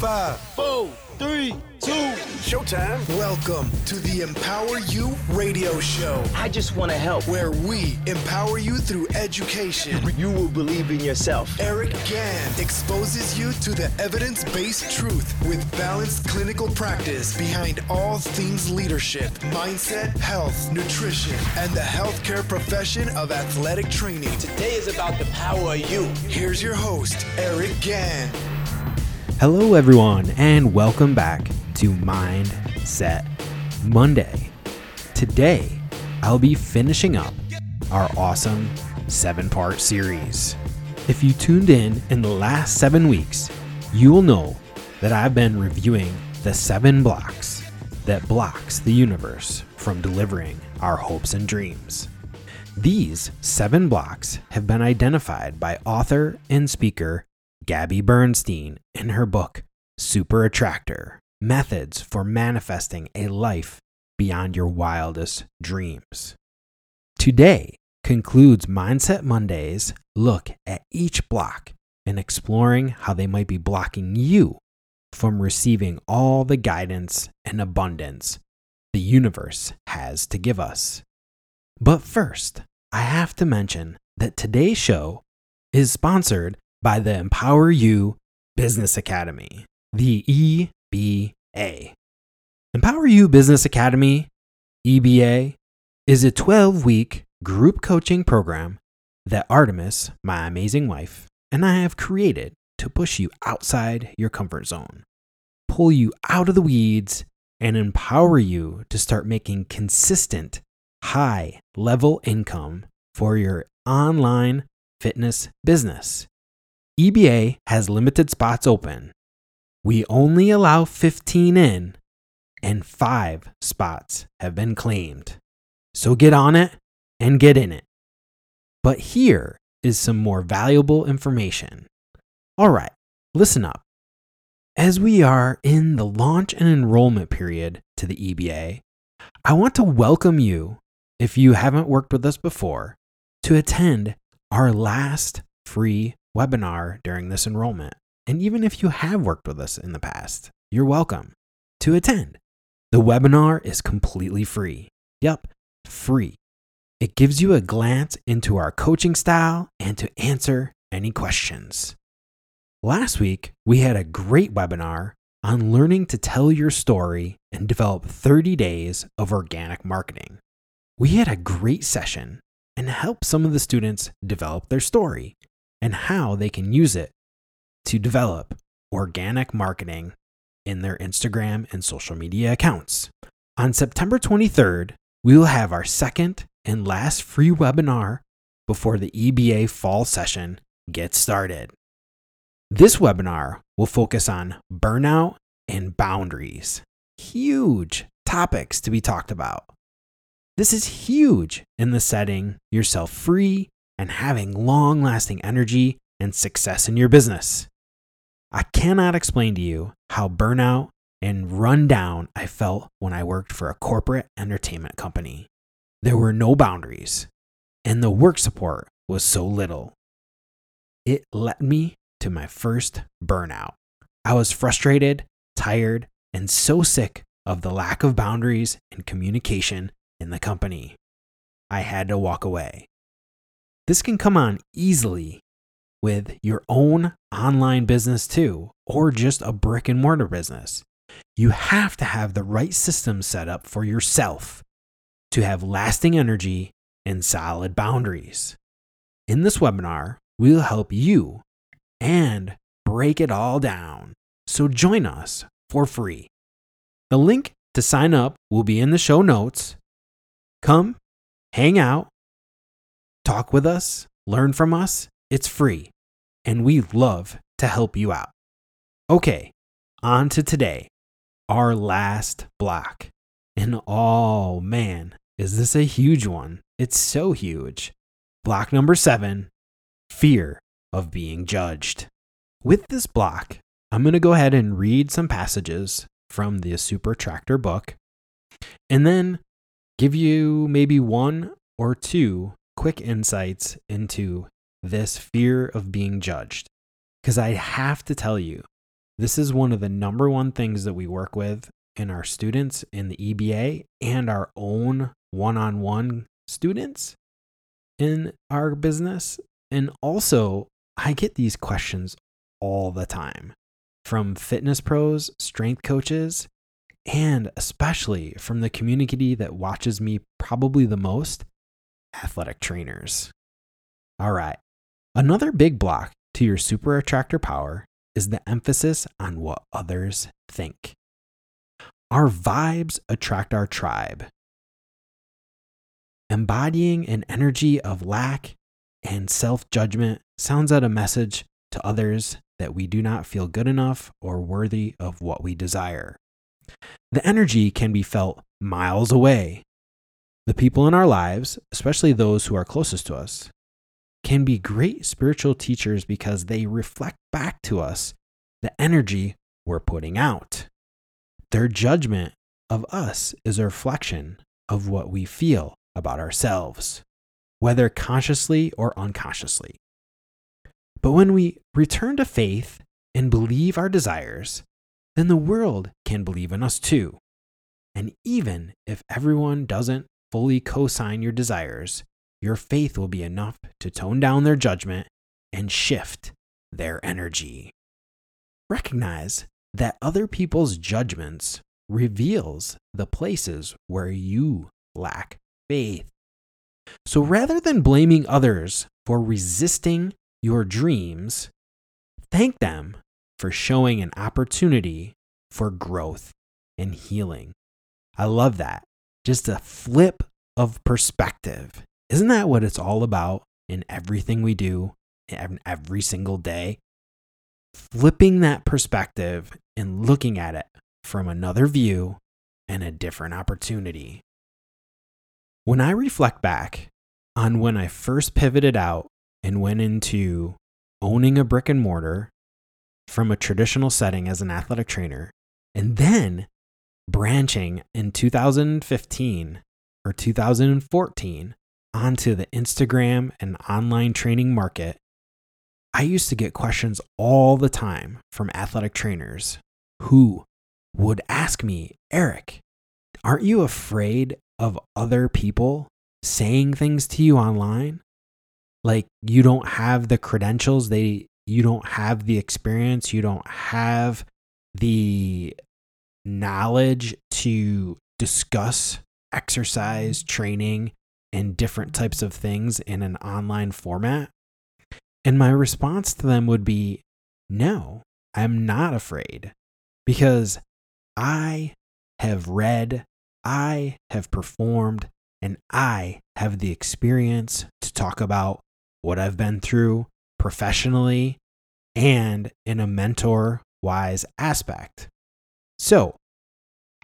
Five, four, three, two. Showtime. Welcome to the Empower You radio show, I just want to help. where we empower you through education. You will believe in yourself. Eric Gann exposes you to the evidence based truth with balanced clinical practice behind all things leadership, mindset, health, nutrition, and the healthcare profession of athletic training. Today is about the power of you. Here's your host, Eric Gann. Hello, everyone, and welcome back to Mindset Monday. Today, I'll be finishing up our awesome seven part series. If you tuned in in the last seven weeks, you will know that I've been reviewing the seven blocks that blocks the universe from delivering our hopes and dreams. These seven blocks have been identified by author and speaker Gabby Bernstein in her book, Super Attractor Methods for Manifesting a Life Beyond Your Wildest Dreams. Today concludes Mindset Monday's look at each block and exploring how they might be blocking you from receiving all the guidance and abundance the universe has to give us. But first, I have to mention that today's show is sponsored by the Empower You Business Academy, the EBA. Empower You Business Academy, EBA, is a 12 week group coaching program that Artemis, my amazing wife, and I have created to push you outside your comfort zone, pull you out of the weeds, and empower you to start making consistent, high level income for your online fitness business. EBA has limited spots open. We only allow 15 in, and five spots have been claimed. So get on it and get in it. But here is some more valuable information. All right, listen up. As we are in the launch and enrollment period to the EBA, I want to welcome you, if you haven't worked with us before, to attend our last free webinar during this enrollment. And even if you have worked with us in the past, you're welcome to attend. The webinar is completely free. Yep, free. It gives you a glance into our coaching style and to answer any questions. Last week, we had a great webinar on learning to tell your story and develop 30 days of organic marketing. We had a great session and helped some of the students develop their story and how they can use it to develop organic marketing in their Instagram and social media accounts. On September 23rd, we will have our second and last free webinar before the EBA fall session gets started. This webinar will focus on burnout and boundaries. Huge topics to be talked about. This is huge in the setting yourself free and having long lasting energy and success in your business. I cannot explain to you how burnout and run down I felt when I worked for a corporate entertainment company. There were no boundaries, and the work support was so little. It led me to my first burnout. I was frustrated, tired, and so sick of the lack of boundaries and communication in the company. I had to walk away. This can come on easily with your own online business too, or just a brick and mortar business. You have to have the right system set up for yourself to have lasting energy and solid boundaries. In this webinar, we'll help you and break it all down. So join us for free. The link to sign up will be in the show notes. Come, hang out, talk with us, learn from us. It's free, and we love to help you out. Okay, on to today, our last block. And oh man, is this a huge one? It's so huge. Block number seven fear of being judged. With this block, I'm going to go ahead and read some passages from the Super Attractor book and then give you maybe one or two quick insights into this fear of being judged. Because I have to tell you, This is one of the number one things that we work with in our students in the EBA and our own one on one students in our business. And also, I get these questions all the time from fitness pros, strength coaches, and especially from the community that watches me probably the most athletic trainers. All right. Another big block to your super attractor power is the emphasis on what others think. Our vibes attract our tribe. Embodying an energy of lack and self judgment sounds out a message to others that we do not feel good enough or worthy of what we desire. The energy can be felt miles away. The people in our lives, especially those who are closest to us, can be great spiritual teachers because they reflect back to us the energy we're putting out. Their judgment of us is a reflection of what we feel about ourselves, whether consciously or unconsciously. But when we return to faith and believe our desires, then the world can believe in us too. And even if everyone doesn't fully co sign your desires, your faith will be enough to tone down their judgment and shift their energy. Recognize that other people's judgments reveals the places where you lack faith. So rather than blaming others for resisting your dreams, thank them for showing an opportunity for growth and healing. I love that. Just a flip of perspective. Isn't that what it's all about in everything we do every single day? Flipping that perspective and looking at it from another view and a different opportunity. When I reflect back on when I first pivoted out and went into owning a brick and mortar from a traditional setting as an athletic trainer, and then branching in 2015 or 2014 onto the Instagram and online training market, I used to get questions all the time from athletic trainers who would ask me, Eric, aren't you afraid of other people saying things to you online? Like you don't have the credentials, they you don't have the experience, you don't have the knowledge to discuss exercise, mm-hmm. training, and different types of things in an online format? And my response to them would be no, I'm not afraid because I have read, I have performed, and I have the experience to talk about what I've been through professionally and in a mentor wise aspect. So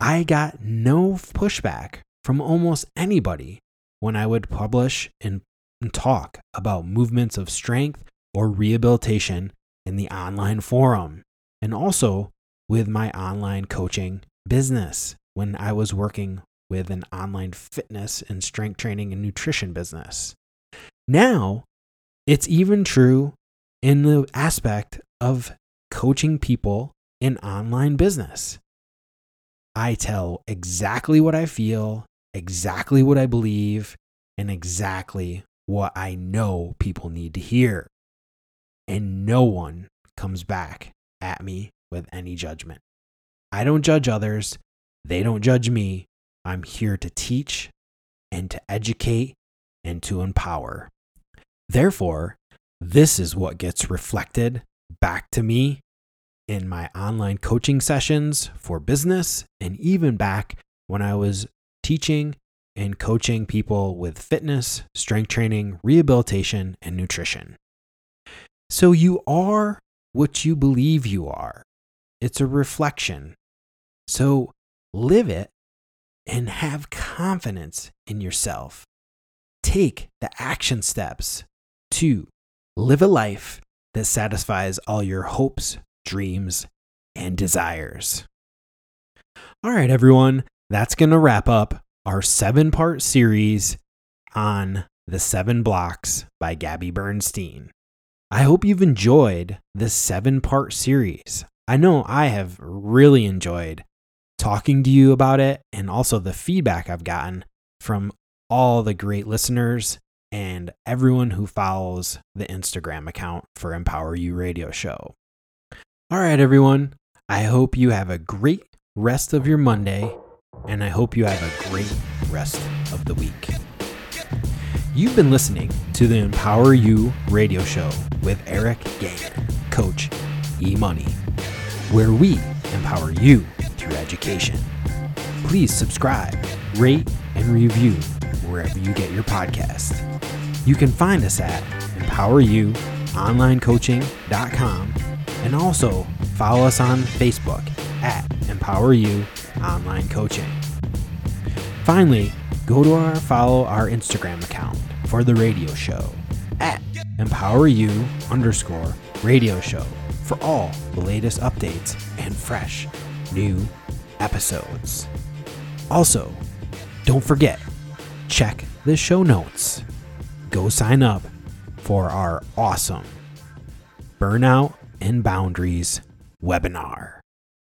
I got no pushback from almost anybody when I would publish and talk about movements of strength or rehabilitation in the online forum, and also with my online coaching business when I was working with an online fitness and strength training and nutrition business. Now, it's even true in the aspect of coaching people in online business. I tell exactly what I feel exactly what I believe and exactly what I know people need to hear. And no one comes back at me with any judgment. I don't judge others, they don't judge me. I'm here to teach and to educate and to empower. Therefore, this is what gets reflected back to me in my online coaching sessions for business and even back when I was teaching and coaching people with fitness, strength training, rehabilitation, and nutrition. So you are what you believe you are. It's a reflection. So live it and have confidence in yourself. Take the action steps to live a life that satisfies all your hopes, dreams, and desires. All right, everyone, that's going to wrap up our seven part series on The Seven Blocks by Gabby Bernstein. I hope you've enjoyed this seven part series I know I have really enjoyed talking to you about it and also the feedback I've gotten from all the great listeners and everyone who follows the Instagram account for Empower You Radio Show. All right, everyone. I hope you have a great rest of your Monday, and I hope you have a great rest of the week. You've been listening to the Empower You radio show with Eric Gagan, Coach E Money, where we empower you through education. Please subscribe, rate, and review wherever you get your podcast. You can find us at empoweryouonlinecoaching.com and also follow us on Facebook at Empower You Online Coaching. Finally, go to our follow our Instagram account for the radio show at Empower You underscore radio show for all the latest updates and fresh new episodes. Also, don't forget, check the show notes. Go sign up for our awesome Burnout and Boundaries webinar.